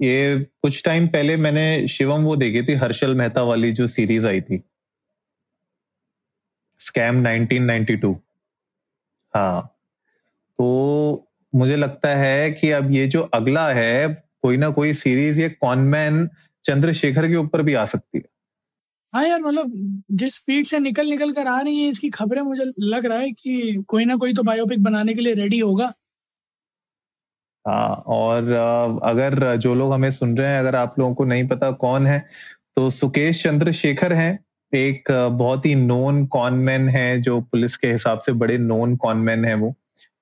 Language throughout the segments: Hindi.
ये कुछ टाइम पहले मैंने शिवम वो देखी थी, हर्षल मेहता वाली जो सीरीज़ आई थी। स्कैम 1992 हाँ। तो मुझे लगता है कि अब ये जो अगला है, कोई ना कोई सीरीज़ ये कॉनमैन चंद्रशेखर के ऊपर भी आ सकती है। हाँ यार मतलब जिस स्पीड से निकल निकल कर आ रही है इसकी खबरें, मुझे लग रहा है कि कोई ना कोई तो बायोपिक बनाने के लिए रेडी होगा। हाँ और अगर जो लोग हमें सुन रहे हैं अगर आप लोगों को नहीं पता कौन है तो सुकेश चंद्रशेखर हैं। एक बहुत ही नोन कॉनमैन है जो पुलिस के हिसाब से बड़े नोन कॉनमैन है वो।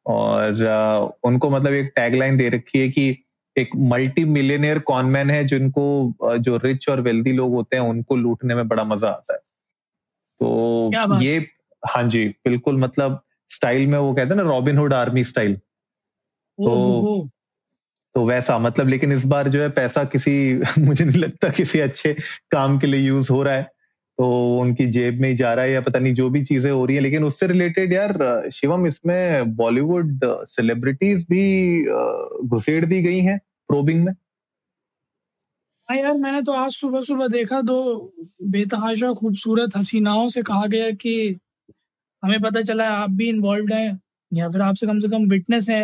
और उनको मतलब एक टैगलाइन दे रखी है कि एक मल्टी मिलियनियर कॉनमैन है जिनको जो रिच और वेल्दी लोग होते हैं उनको लूटने में बड़ा मज़ा आता है। तो ये हाँ जी बिल्कुल मतलब स्टाइल में वो कहते हैं ना रॉबिनहुड आर्मी स्टाइल तो तो वैसा मतलब लेकिन इस बार जो है पैसा किसी मुझे नहीं लगता किसी अच्छे काम के लिए यूज़ हो रहा है। तो उनकी जेब में ही जा रहा है या पता नहीं जो भी चीज़ें हो रही है लेकिन उससे रिलेटेड यार शिवम इसमें बॉलीवुड सेलिब्रिटीज भी घुसेड़ दी गई हैं प्रोबिंग में। हाँ यार मैंने तो आज सुबह सुबह देखा दो बेतहाशा खूबसूरत हसीनाओं से कहा गया कि हमें पता चला है आप भी इन्वॉल्व हैं या फिर आपसे कम से कम विटनेस है।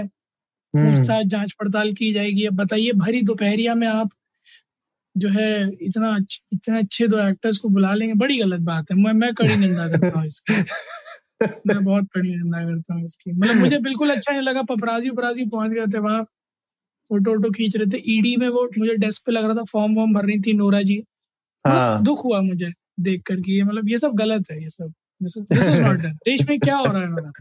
पूछताछ जाँच पड़ताल की जाएगी। अब बताइए भरी दोपहरिया में आप जो है इतना इतने अच्छे दो एक्टर्स को बुला लेंगे? बड़ी गलत बात है। मैं मैं कड़ी निंदा करता हूँ इसकी। मैं बहुत कड़ी निंदा करता हूँ इसकी। मतलब मुझे बिल्कुल अच्छा नहीं लगा। पपराजी उपराजी पहुँच गए थे वहाँ। फ़ोटो वोटो खींच रहे थे। ईडी में वो मुझे डेस्क पे लग रहा था। फॉर्म वॉर्म भर रही थी नोरा जी। मतलब हाँ। दुख हुआ मुझे देख कर कि ये मतलब ये सब गलत है ये सब। दिस इज़ नॉट डन देश में क्या हो रहा है मेरा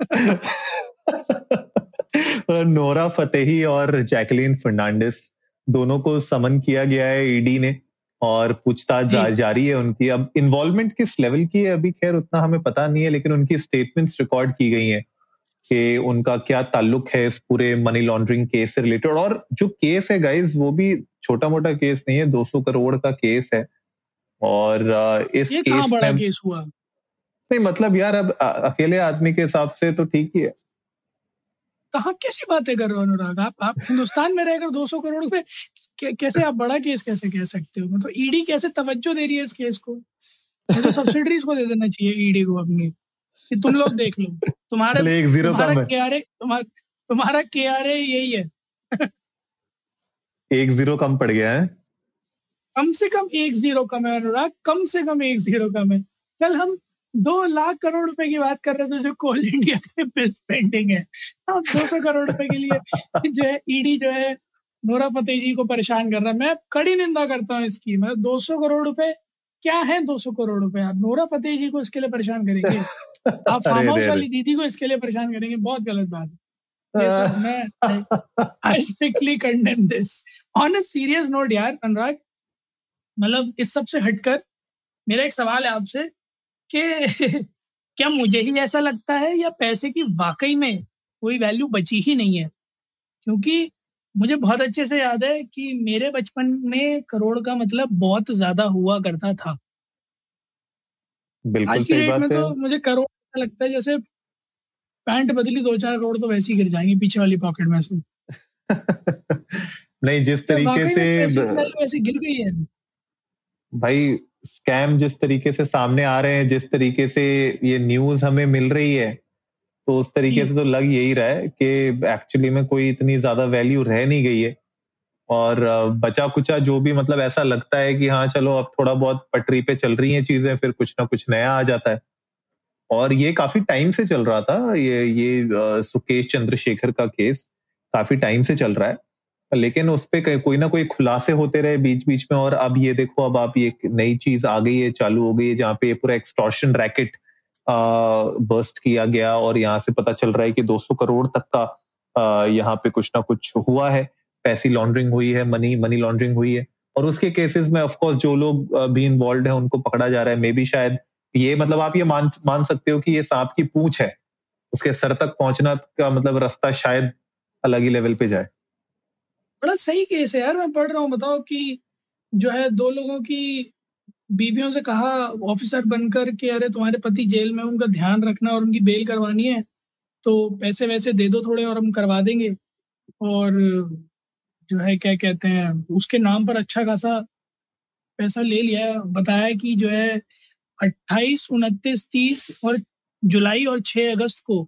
नोरा फतेही और जैकलीन फर्नांडिस दोनों को समन किया गया है ईडी ने और पूछताछ जा, जारी है उनकी। अब इन्वॉल्वमेंट किस लेवल की है? अभी खैर उतना हमें पता नहीं है लेकिन उनकी स्टेटमेंट्स रिकॉर्ड की गई हैं कि उनका क्या ताल्लुक है इस पूरे मनी लॉन्ड्रिंग केस से रिलेटेड और जो केस है गाइज़ वो भी छोटा मोटा केस नहीं है 200 करोड़ का केस है। और इस ये केस बड़ा में केस हुआ? नहीं मतलब यार अब अकेले आदमी के हिसाब से तो ठीक ही है। कहा कैसी बातें कर रहे हो अनुराग? आप आप हिंदुस्तान में रहकर 200 करोड़ पे कैसे आप बड़ा केस कैसे कह सकते हो? मतलब ईडी कैसे तवज्जो दे रही है इस केस को? तो सब्सिडरीज को दे देना चाहिए ईडी को अपनी। कि तुम लोग देख लो। तुम्हारे तुम्हारा के आर तुम्हारा तुम्हारा के आर यही है। एक ज़ीरो कम पड़ गया है। कम से कम एक ज़ीरो कम है अनुराग कम से कम एक ज़ीरो कम है। कल हम दो लाख करोड़ रुपए की बात कर रहे थे जो कोल इंडिया के बिल्स पेंडिंग है। अब दो सौ करोड़ रुपए के लिए जो है ईडी जो है नोरा फतेह जी को परेशान कर रहा है। मैं कड़ी निंदा करता हूँ इसकी। मतलब दो सौ करोड़ रुपए क्या है दो सौ करोड़ रुपए? आप नोरा फतेह जी को इसके लिए परेशान करेंगे? आप फार्म हाउस वाली दीदी को इसके लिए परेशान करेंगे? बहुत गलत बात है। सीरियस नोट यार अनुराग मतलब इस सबसे हटकर मेरा एक सवाल है आपसे। कि क्या मुझे ही ऐसा लगता है या पैसे की वाकई में कोई वैल्यू बची ही नहीं है? क्योंकि मुझे बहुत अच्छे से याद है कि मेरे बचपन में करोड़ का मतलब बहुत ज़्यादा हुआ करता था। बिल्कुल आज की डेट में तो मुझे करोड़ लगता है जैसे पैंट बदली दो चार करोड़ तो वैसे ही गिर जाएँगे पीछे वाली पॉकेट में से। नहीं जिस तरीके से वैसे गिर गई है। भाई स्कैम जिस तरीके से सामने आ रहे हैं जिस तरीके से ये न्यूज़ हमें मिल रही है तो उस तरीके से तो लग यही रहा है कि एक्चुअली में कोई इतनी ज़्यादा वैल्यू रह नहीं गई है। और बचा कुचा जो भी मतलब ऐसा लगता है कि हाँ चलो अब थोड़ा बहुत पटरी पे चल रही हैं चीज़ें फिर कुछ ना कुछ नया आ जाता है। और ये काफ़ी टाइम से चल रहा था ये ये सुकेश चंद्रशेखर का केस काफ़ी टाइम से चल रहा है। लेकिन उस पर कोई ना कोई खुलासे होते रहे बीच बीच में और अब ये देखो, अब आप ये नई चीज़ आ गई है, चालू हो गई है, जहाँ पे पूरा एक्सटॉर्शन रैकेट बर्स्ट किया गया और यहाँ से पता चल रहा है कि 200 करोड़ तक का यहाँ पे कुछ ना कुछ हुआ है। पैसी लॉन्ड्रिंग हुई है मनी मनी लॉन्ड्रिंग हुई है। और उसके केसेस में ऑफ़ कोर्स जो लोग भी इन्वॉल्व है, उनको पकड़ा जा रहा है। मे बी शायद ये मतलब आप ये मान मान सकते हो कि ये सांप की पूछ है। उसके सर तक पहुँचना का मतलब रास्ता शायद अलग ही लेवल पे जाए। बड़ा सही केस है यार, मैं पढ़ रहा हूँ, बताओ कि जो है दो लोगों की बीवियों से कहा ऑफिसर बनकर कि अरे तुम्हारे पति जेल में उनका ध्यान रखना और उनकी बेल करवानी है तो पैसे वैसे दे दो थोड़े और हम करवा देंगे। और जो है क्या कहते हैं, उसके नाम पर अच्छा खासा पैसा ले लिया, बताया कि जो है अट्ठाईस, उनतीस, तीस और जुलाई और छः अगस्त को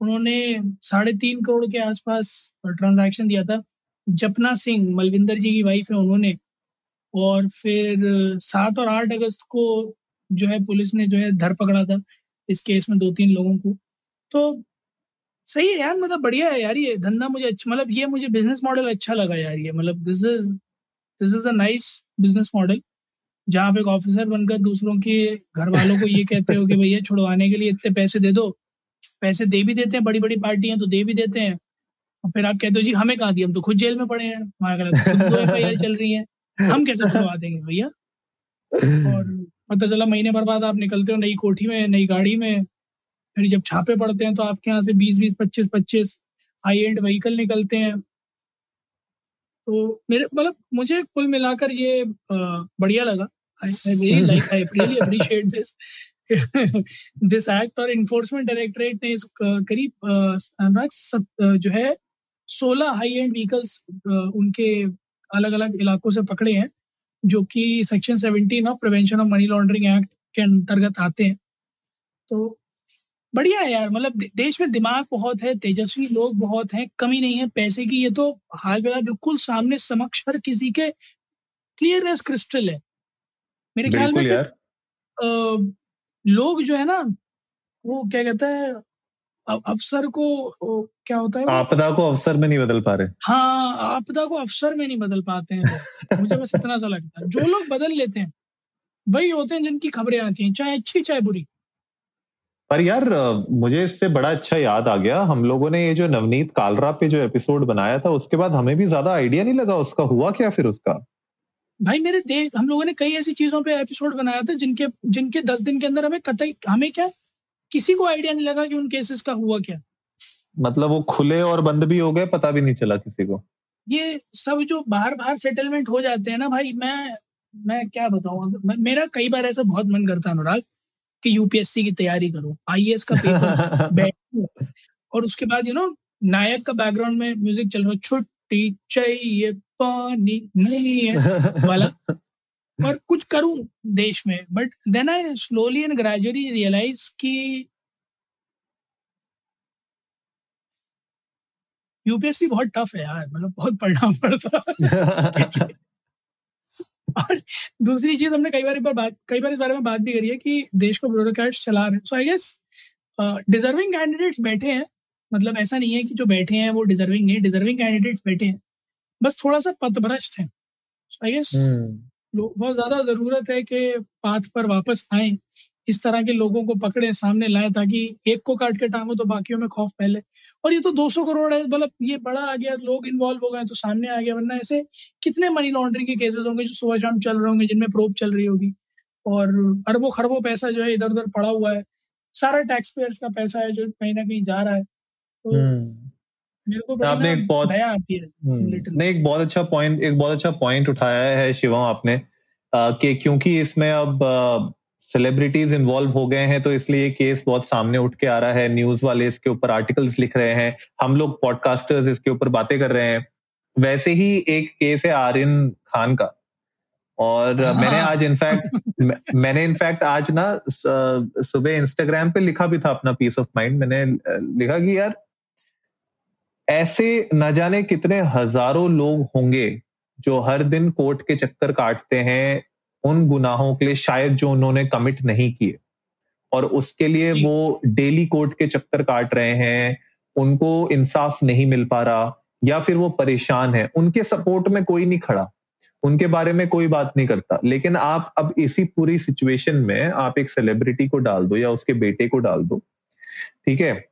उन्होंने साढ़े तीन करोड़ के आसपास ट्रांजैक्शन दिया था। जपना सिंह, मलविंदर जी की वाइफ है उन्होंने। और फिर, सात और आठ अगस्त को जो है पुलिस ने जो है धर पकड़ा था इस केस में दो तीन लोगों को। तो सही है यार मतलब बढ़िया है यार ये धंधा मुझे अच्छा मतलब ये मुझे बिज़नेस मॉडल अच्छा लगा यार ये मतलब this is this is a nice business model जहाँ पे एक ऑफिसर बनकर दूसरों के घर वालों को ये कहते हो कि भैया, छुड़वाने के लिए इतने पैसे दे दो, पैसे दे भी देते हैं बड़ी बड़ी पार्टियाँ तो दे भी देते हैं। और फिर आप कहते हो जी हमें कहा दिया हम तो खुद जेल में पड़े हैं। तो आई आर चल रही है। हम कैसे छुड़वा देंगे भैया? और पता चला महीने भर बाद आप निकलते हो नई कोठी में नई गाड़ी में। फिर जब छापे पड़ते हैं तो आपके यहाँ से बीस बीस पच्चीस पच्चीस हाई एंड व्हीकल निकलते हैं। तो मेरे मतलब मुझे कुल मिलाकर ये बढ़िया लगा। दिस एक्ट और इन्फोर्समेंट डायरेक्टरेट ने करीब जो है सोलह हाई एंड व्हीकल्स उनके अलग अलग इलाकों से पकड़े हैं जो कि section seventeen of prevention of money laundering act के अंतर्गत आते हैं। तो बढ़िया है यार मतलब देश में दिमाग बहुत है तेजस्वी लोग बहुत हैं कमी नहीं है पैसे की ये तो हाल फ़िलहाल बिल्कुल सामने समक्ष हर किसी के क्लियर एज क्रिस्टल है। मेरे ख्याल में सिर्फ़ लोग जो है ना वो क्या कहता है अफसर को क्या होता है आपदा को अफसर में नहीं बदल पा रहे। हाँ आपदा को अफसर में नहीं बदल पाते हैं मुझे बस इतना सा लगता है। जो लोग बदल लेते हैं वही होते हैं जिनकी खबरें आती हैं चाहे अच्छी चाहे बुरी। पर यार मुझे इससे बड़ा अच्छा याद आ गया। हम लोगों ने ये जो नवनीत कालरा पे जो एपिसोड बनाया था उसके बाद हमें भी ज़्यादा आइडिया नहीं लगा उसका। हुआ क्या फिर उसका? भाई मेरे देख हम लोगों ने कई ऐसी चीज़ों पे एपिसोड बनाया था जिनके जिनके दस दिन के अंदर हमें कतई हमें क्या किसी को आइडिया नहीं लगा कि उन केसेस का हुआ क्या। मतलब वो खुले और बंद भी हो गए पता भी नहीं चला किसी को। ये सब जो बाहर बाहर सेटलमेंट हो जाते हैं ना भाई मैं मैं क्या बताऊँ? मेरा कई बार ऐसा बहुत मन करता है अनुराग कि यूपीएससी की तैयारी करो आई का पेपर बैठ और उसके बाद यू नो नायक का बैकग्राउंड में म्यूज़िक चल रहा छुट्टी चाहिए पानी नहीं है वाला। और कुछ करूँ देश में। But then I slowly and gradually realise कि यूपीएससी बहुत टफ है यार मतलब बहुत पढ़ना पड़ता और दूसरी चीज़ हमने कई बार बार बात, कई बार इस बारे में बात भी करी है कि देश को ब्यूरोक्रेट्स चला रहे हैं। So I guess deserving candidates बैठे हैं। मतलब ऐसा नहीं है कि जो बैठे हैं वो डिजर्विंग नहीं डिजर्विंग कैंडिडेट्स बैठे हैं। बस थोड़ा सा पथभ्रष्ट है। सो आई गेस बहुत ज़्यादा ज़रूरत है कि पाथ पर वापस आए इस तरह के लोगों को पकड़े सामने लाए ताकि एक को काट के टांगो तो बाकियों में खौफ पहले और ये तो 200 करोड़ है मतलब ये बड़ा आ गया लोग इन्वॉल्व हो गए तो सामने आ गया वरना ऐसे कितने मनी लॉन्ड्रिंग के केसेस होंगे जो सुबह शाम चल रहे होंगे जिनमें प्रोब चल रही होगी और अरबों खरबों पैसा जो है इधर उधर पड़ा हुआ है सारा टैक्स पेयर्स का पैसा है जो कहीं ना कहीं जा रहा है तो हम्म। मेरे को आपने एक बहुत हम्म। नहीं एक बहुत अच्छा पॉइंट एक बहुत अच्छा पॉइंट उठाया है शिवम आपने कि क्योंकि इसमें अब सेलिब्रिटीज इन्वॉल्व हो गए हैं तो इसलिए केस बहुत सामने उठ के आ रहा है। न्यूज़ वाले इसके ऊपर आर्टिकल्स लिख रहे हैं। हम लोग पॉडकास्टर्स इसके ऊपर बातें कर रहे हैं। वैसे ही एक केस है आर्यन खान का। और हाँ। मैंने आज इनफैक्ट मैंने इनफैक्ट आज ना सुबह इंस्टाग्राम पे लिखा भी था अपना पीस ऑफ़ माइंड मैंने लिखा कि यार ऐसे न जाने कितने हज़ारों लोग होंगे जो हर दिन कोर्ट के चक्कर काटते हैं उन गुनाहों के लिए शायद जो उन्होंने कमिट नहीं किए। और उसके लिए वो डेली कोर्ट के चक्कर काट रहे हैं उनको इंसाफ नहीं मिल पा रहा या फिर वो परेशान है। उनके सपोर्ट में कोई नहीं खड़ा उनके बारे में कोई बात नहीं करता। लेकिन आप अब इसी पूरी सिचुएशन में आप एक सेलिब्रिटी को डाल दो या उसके बेटे को डाल दो ठीक है?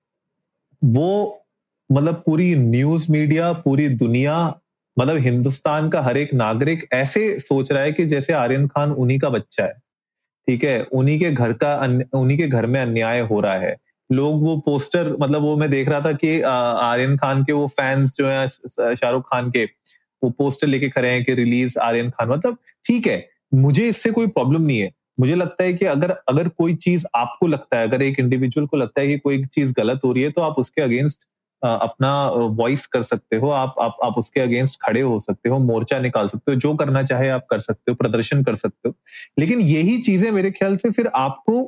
वो मतलब पूरी न्यूज़ मीडिया पूरी दुनिया मतलब हिंदुस्तान का हर एक नागरिक ऐसे सोच रहा है कि जैसे आर्यन खान उन्हीं का बच्चा है, ठीक है? उन्हीं के घर का उन्हीं के घर में अन्याय हो रहा है। लोग वो पोस्टर मतलब वो मैं देख रहा था कि आर्यन खान के वो फैंस जो है शाहरुख खान के, वो पोस्टर लेके खड़े हैं कि रिलीज़ आर्यन खान। मतलब ठीक है, मुझे इससे कोई प्रॉब्लम नहीं है। मुझे लगता है कि अगर अगर कोई चीज़ आपको लगता है, अगर एक इंडिविजुअल को लगता है कि कोई चीज़ गलत हो रही है तो आप उसके अगेंस्ट अपना वॉइस कर सकते हो, आप आप आप उसके अगेंस्ट खड़े हो सकते हो, मोर्चा निकाल सकते हो, जो करना चाहे आप कर सकते हो, प्रदर्शन कर सकते हो। लेकिन यही चीज़ें मेरे ख्याल से फिर आपको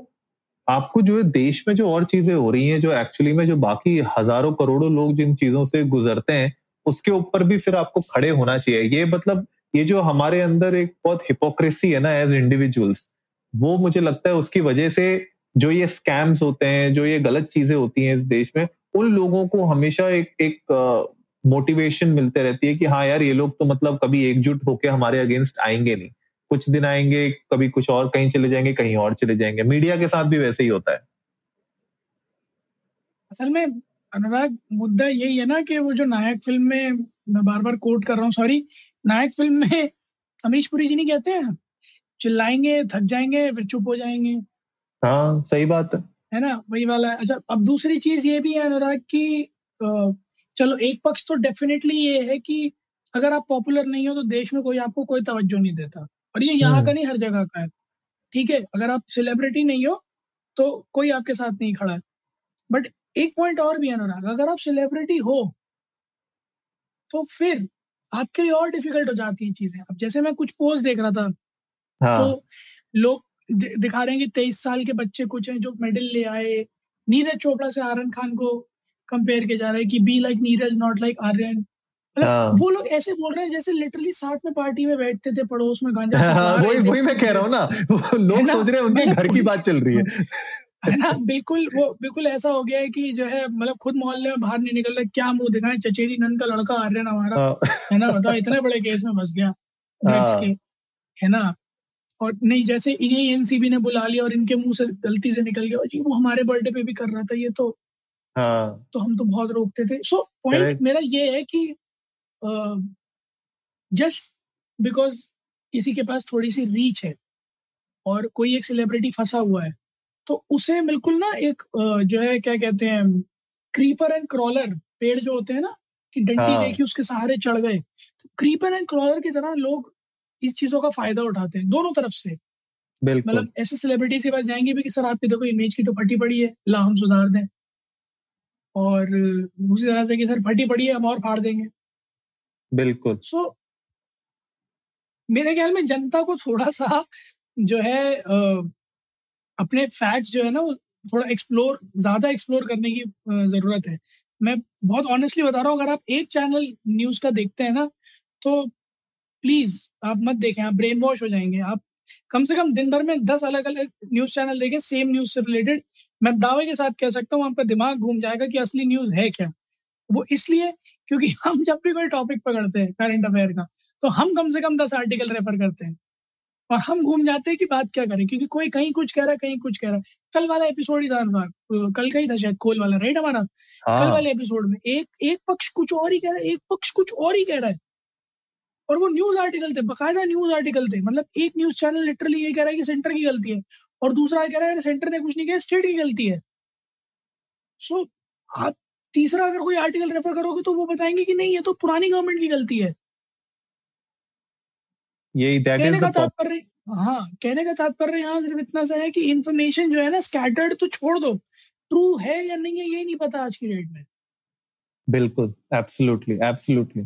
आपको जो है देश में जो और चीज़ें हो रही हैं, जो एक्चुअली में जो बाकी हज़ारों करोड़ों लोग जिन चीज़ों से गुजरते हैं, उसके ऊपर भी फिर आपको खड़े होना चाहिए। ये मतलब ये जो हमारे अंदर एक बहुत हिपोक्रेसी है ना एज इंडिविजुअल्स वो मुझे लगता है उसकी वजह से जो ये स्कैम्स होते हैं, जो ये गलत चीज़ें होती हैं इस देश में उन लोगों को हमेशा एक एक मोटिवेशन मिलते रहती है कि हाँ यार ये लोग तो मतलब कभी एकजुट होके हमारे अगेंस्ट आएँगे नहीं। कुछ दिन आएँगे कभी कुछ और कहीं चले जाएँगे कहीं और चले जाएँगे। मीडिया के साथ भी वैसे ही होता है। असल में अनुराग मुद्दा यही है ना कि वो जो नायक फ़िल्म में मैं बार बार कोट कर रहा हूँ सॉरी नायक फ़िल्म में अमरीश पुरी जी नहीं कहते हैं? चिल्लाएँगे थक जाएँगे फिर चुप हो जाएँगे। हाँ सही बात है। है ना? वही वाला अच्छा अब दूसरी चीज़ ये भी है अनुराग की चलो एक पक्ष तो डेफिनेटली ये है कि अगर आप पॉपुलर नहीं हो तो देश में कोई आपको कोई तवज्जो नहीं देता। और ये यहाँ हम्म। का नहीं हर जगह का है। ठीक है? अगर आप सेलिब्रिटी नहीं हो तो कोई आपके साथ नहीं खड़ा है। बट एक पॉइंट और भी है अनुराग अगर आप सेलिब्रिटी हो तो फिर आपके लिए और डिफ़िकल्ट हो जाती है चीज़ें। अब जैसे मैं कुछ पोस्ट देख रहा था हाँ. तो लोग दिखा रहे हैं कि तेईस साल के बच्चे कुछ हैं जो मेडल ले आए। नीरज चोपड़ा से आर्यन खान को कंपेयर किया जा रहा है कि be like Neeraj not like Aryan. हाँ. वो लोग ऐसे बोल रहे हैं जैसे लिटरली साथ में पार्टी में बैठते थे पड़ोस में गांजा हाँ, वही वही मैं कह रहा हूँ ना लोग सोच रहे हैं उनके मतलब घर की बात चल रही है। है ना? बिल्कुल वो बिल्कुल ऐसा हो गया है कि जो है मतलब खुद मोहल्ले में बाहर नहीं निकल रहा क्या मुँह दिखाए? चचेरी नन का लड़का आर्यन हमारा। हाँ। है ना? बताओ इतने बड़े केस में फंस गया। है ना? और नहीं जैसे इन्हें एनसीबी ने बुला लिया और इनके मुँह से गलती से निकल गया जी वो हमारे बर्थडे पे भी कर रहा था ये तो हाँ. तो हम तो बहुत रोकते थे सो so, पॉइंट मेरा ये है कि जस्ट बिकॉज़ किसी के पास थोड़ी सी रीच है और कोई एक सेलिब्रिटी फंसा हुआ है तो उसे बिल्कुल ना एक जो है क्या कहते हैं क्रीपर एंड क्रॉलर पेड़ जो होते हैं ना कि डंडी हाँ. देखी उसके सहारे चढ़ गए तो क्रीपर एंड क्रॉलर की तरह लोग इस चीज़ों का फ़ायदा उठाते हैं दोनों तरफ़ से। मतलब ऐसे सेलिब्रिटी के पास जाएँगे भी कि सर आपकी देखो इमेज की तो फटी पड़ी है ला हम सुधार दें। और दूसरी तरह से कि सर फटी पड़ी है हम और फाड़ देंगे। बिल्कुल। सो so, मेरे ख्याल में जनता को थोड़ा सा जो है अपने फैक्ट्स जो है ना वो थोड़ा एक्सप्लोर ज़्यादा एक्सप्लोर करने की ज़रूरत है। मैं बहुत ऑनेस्टली बता रहा हूँ अगर आप एक चैनल न्यूज़ का देखते हैं ना तो प्लीज़ आप मत देखें आप ब्रेन वॉश हो जाएँगे। आप कम से कम दिन भर में दस अलग अलग न्यूज़ चैनल देखें सेम न्यूज़ से रिलेटेड मैं दावे के साथ कह सकता हूँ आपका दिमाग घूम जाएगा कि असली न्यूज़ है क्या। वो इसलिए क्योंकि हम जब भी कोई टॉपिक पकड़ते हैं करंट अफेयर का तो हम कम से कम दस आर्टिकल रेफर करते हैं। और हम घूम जाते हैं कि बात क्या करें क्योंकि कोई कहीं कुछ कह रहा है कहीं कुछ कह रहा। है कल वाला एपिसोड ही था अनुराग कल का ही था शायद कोल वाला राइट हमारा? हाँ। कल वाले एपिसोड में एक एक पक्ष कुछ और ही कह रहा है एक पक्ष कुछ और ही कह रहा है। और वो न्यूज़ आर्टिकल थे बकायदा न्यूज़ आर्टिकल थे। मतलब एक न्यूज़ चैनल लिटरली ये कह रहा है कि सेंटर की गलती है और दूसरा कह रहा है सेंटर ने कुछ नहीं किया स्टेट की गलती है। सो so, आप तीसरा अगर कोई आर्टिकल रेफर करोगे तो वो बताएँगे कि नहीं ये तो पुरानी गवर्नमेंट की गलती है। यही दैट इज़ द तात्पर्य हाँ कहने का तात्पर्य यहाँ सिर्फ़ इतना सा है कि इन्फॉर्मेशन जो है ना स्कैटर्ड तो छोड़ दो। ट्रू है या नहीं है ये नहीं पता आज की डेट में। बिल्कुल एब्सोल्युटली एब्सोल्युटली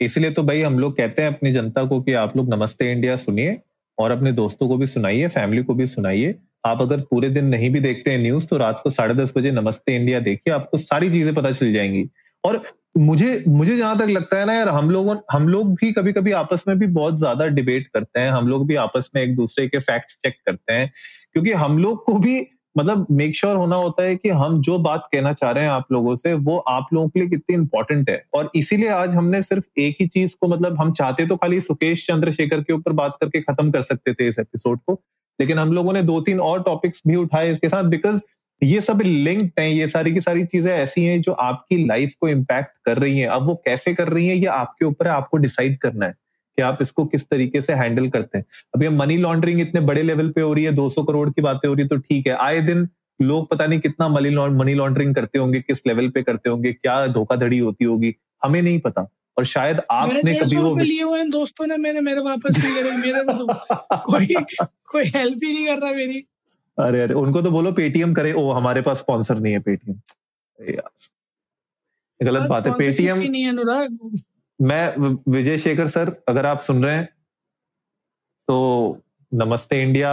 इसलिए तो भाई हम लोग कहते हैं अपनी जनता को कि आप लोग नमस्ते इंडिया सुनिए और अपने दोस्तों को भी सुनाइए फैमिली को भी सुनाइए। आप अगर पूरे दिन नहीं भी देखते हैं न्यूज़ तो रात को साढ़े दस बजे नमस्ते इंडिया देखिए, आपको सारी चीज़ें पता चल जाएँगी। और मुझे मुझे जहाँ तक लगता है ना यार, हम लोगों, हम लोग भी कभी कभी आपस में भी बहुत ज़्यादा डिबेट करते हैं, हम लोग भी आपस में एक दूसरे के फैक्ट चेक करते हैं, क्योंकि हम लोग को भी मतलब मेक श्योर sure होना होता है कि हम जो बात कहना चाह रहे हैं आप लोगों से, वो आप लोगों के लिए कितनी इंपॉर्टेंट है। और इसीलिए आज हमने सिर्फ़ एक ही चीज़ को मतलब हम चाहते तो खाली सुकेश चंद्रशेखर के ऊपर बात करके खत्म कर सकते थे इस एपिसोड को, लेकिन हम लोगों ने दो तीन और टॉपिक्स भी उठाए इसके साथ बिकॉज़ ये सब लिंक्ड हैं, ये सारी की सारी चीज़ें ऐसी हैं जो आपकी लाइफ को इम्पैक्ट कर रही हैं। अब वो कैसे कर रही हैं, ये आपके ऊपर है, आपको डिसाइड करना है। कि आप इसको किस तरीके से हैंडल करते हैं। अभी मनी लॉन्ड्रिंग इतने बड़े लेवल पे हो रही है 200 करोड़ की बातें हो रही है तो ठीक है। आए दिन लोग पता नहीं कितना मनी मनी लॉन्ड्रिंग करते होंगे किस लेवल पे करते होंगे क्या धोखाधड़ी होती होगी हमें नहीं पता। और शायद आपने कभी वो लिए हुए हैं दोस्तों ने मैंने मेरे वापस नहीं करे मेरे तो कोई कोई हेल्प ही नहीं कर रहा मेरी। अरे अरे उनको तो बोलो पेटीएम करे ओ हमारे पास स्पॉन्सर नहीं है पेटीएम गलत बात है। पेटीएम नहीं है अनुराग। मैं विजय शेखर सर अगर आप सुन रहे हैं तो नमस्ते इंडिया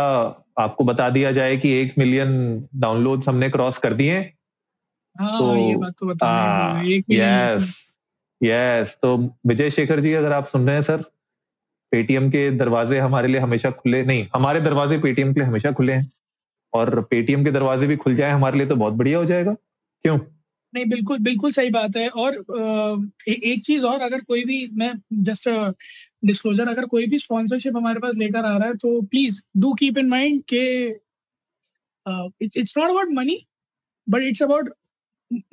आपको बता दिया जाए कि एक मिलियन डाउनलोड्स हमने क्रॉस कर दिए हाँ, तो ये बात तो बता हाँ, यस यस तो विजय शेखर जी अगर आप सुन रहे हैं सर पेटीएम के दरवाजे हमारे लिए हमेशा खुले नहीं हमारे दरवाजे पेटीएम के लिए हमेशा खुले हैं और पेटीएम के दरवाजे भी खुल जाए हमारे लिए तो बहुत बढ़िया हो जाएगा क्यों? नहीं बिल्कुल बिल्कुल सही बात है। और ए, एक चीज़ और अगर कोई भी मैं जस्ट डिस्क्लोजर अगर कोई भी स्पॉन्सरशिप हमारे पास लेकर आ रहा है तो please do keep in mind के it's it's not about money but it's about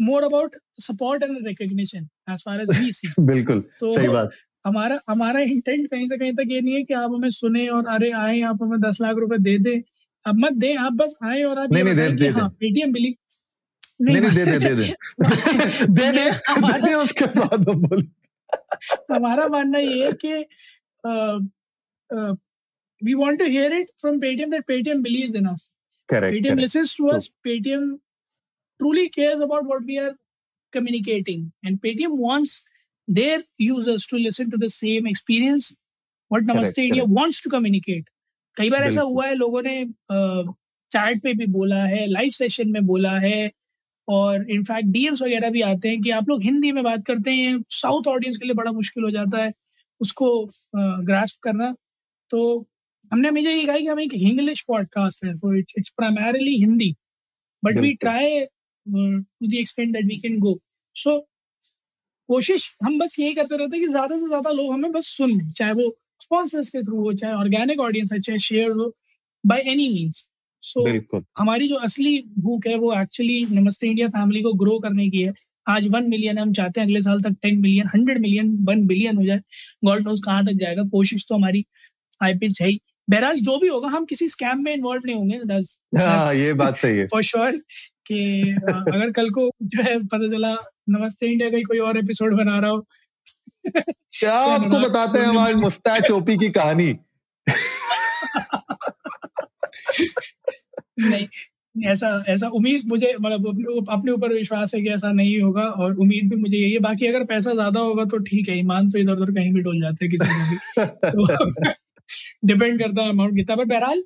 more about support and recognition as far as we see बिल्कुल तो सही बात। हमारा हमारा इंटेंट कहीं से कहीं तक ये नहीं है कि आप हमें सुने और अरे आए आप हमें दस लाख रुपए दे दें। अब मत दें आप बस आए और आप नहीं नहीं दे दे हाँ पेटीएम बिली नहीं दे दे दे दे। दे दे। दे उसके बाद हम हमारा मानना ये है कि we want to hear it from Paytm that Paytm believes in us correct Paytm listens to us Paytm truly cares about what we are communicating and Paytm wants their users to listen to the same experience what Namaste India wants to communicate कई बार ऐसा हुआ है लोगों ने चैट uh, पे भी बोला है लाइव सेशन में बोला है और इनफैक्ट डीएम्स वगैरह भी आते हैं कि आप लोग हिंदी में बात करते हैं साउथ ऑडियंस के लिए बड़ा मुश्किल हो जाता है उसको ग्रास्प करना। तो हमने हमेशा ये कहा कि हम एक इंग्लिश पॉडकास्ट है तो it's it's primarily Hindi. But we try to the extent that we can go so कोशिश हम बस यही करते रहते हैं कि ज़्यादा से ज़्यादा लोग हमें बस सुन लें चाहे वो स्पॉन्सर्स के थ्रू हो चाहे ऑर्गेनिक ऑडियंस है चाहे शेयर हो बाय एनी मीन्स सो हमारी जो असली भूख है वो एक्चुअली नमस्ते इंडिया फैमिली को ग्रो करने की है। आज वन मिलियन हम चाहते हैं अगले साल तक ten million hundred million one billion हो जाए। गॉड नोज़ कहाँ तक जाएगा कोशिश तो हमारी पिच है ही। बहरहाल जो भी होगा हम किसी स्कैम में इन्वॉल्व नहीं होंगे। दस हाँ, ये बात सही है। फॉर श्योर कि अगर कल को जो है पता चला नमस्ते इंडिया का कोई और एपिसोड बना रहा हो। क्या आपको बताते हैं हमारे मुस्ताच ओपी की कहानी? नहीं ऐसा ऐसा उम्मीद मुझे मतलब अपने ऊपर विश्वास है कि ऐसा नहीं होगा और उम्मीद भी मुझे यही है। बाकी अगर पैसा ज़्यादा होगा तो ठीक है ईमान तो इधर उधर कहीं भी डोल जाते हैं किसी को भी। तो डिपेंड करता है अमाउंट कितना। पर बहरहाल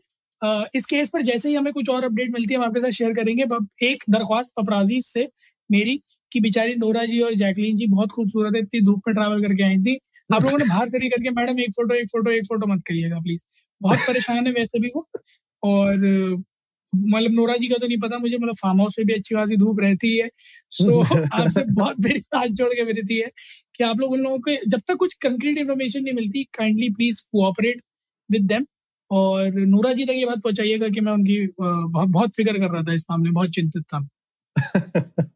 इस केस पर जैसे ही हमें कुछ और अपडेट मिलती है हम आपके साथ शेयर करेंगे। एक दरख्वास्त पपराजी से मेरी कि बेचारी नोरा जी और जैकलीन जी बहुत खूबसूरत है इतनी धूप में ट्रैवल करके आई थी। आप लोगों ने बाहर करी करके मैडम एक फ़ोटो एक फ़ोटो एक फ़ोटो मत करिएगा प्लीज़ बहुत परेशान है वैसे भी वो। और मतलब नोरा जी का तो नहीं पता मुझे मतलब फार्म हाउस में भी अच्छी खासी धूप रहती है। सो आपसे बहुत मेरी हाथ जोड़ के विनती है कि आप लोग उन लोगों को जब तक कुछ कंक्रीट इन्फॉर्मेशन नहीं मिलती kindly please cooperate with them और नूरा जी तक ये बात पहुंचाइएगा कि मैं उनकी बहुत बहुत फ़िक्र कर रहा था इस मामले में बहुत चिंतित था।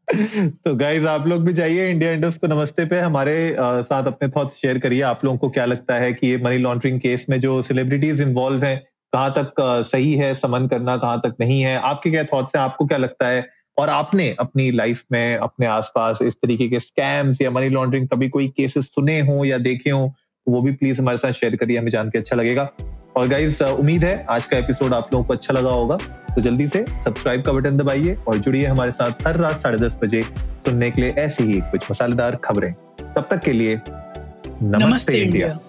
तो गाइज़ आप लोग भी जाइए इंडिया इंडस्ट को नमस्ते पे हमारे साथ अपने थॉट्स शेयर करिए। आप लोगों को क्या लगता है कि ये मनी लॉन्ड्रिंग केस में जो सेलिब्रिटीज इन्वॉल्व हैं कहाँ तक सही है समन करना कहाँ तक नहीं है? आपके क्या थॉट्स हैं? आपको क्या लगता है? और आपने अपनी लाइफ में अपने आसपास इस तरीके के स्कैम्स या मनी लॉन्ड्रिंग कभी कोई केसेस सुने हो या देखे हो? वो भी प्लीज़ हमारे साथ शेयर करिए हमें जान के अच्छा लगेगा। और गाइज़ उम्मीद है आज का एपिसोड आप लोगों को अच्छा लगा होगा। तो जल्दी से सब्सक्राइब का बटन दबाइए और जुड़िए हमारे साथ हर रात साढ़े दस बजे सुनने के लिए ऐसी ही कुछ मसालेदार खबरें। तब तक के लिए नमस्ते, नमस्ते इंडिया, इंडिया।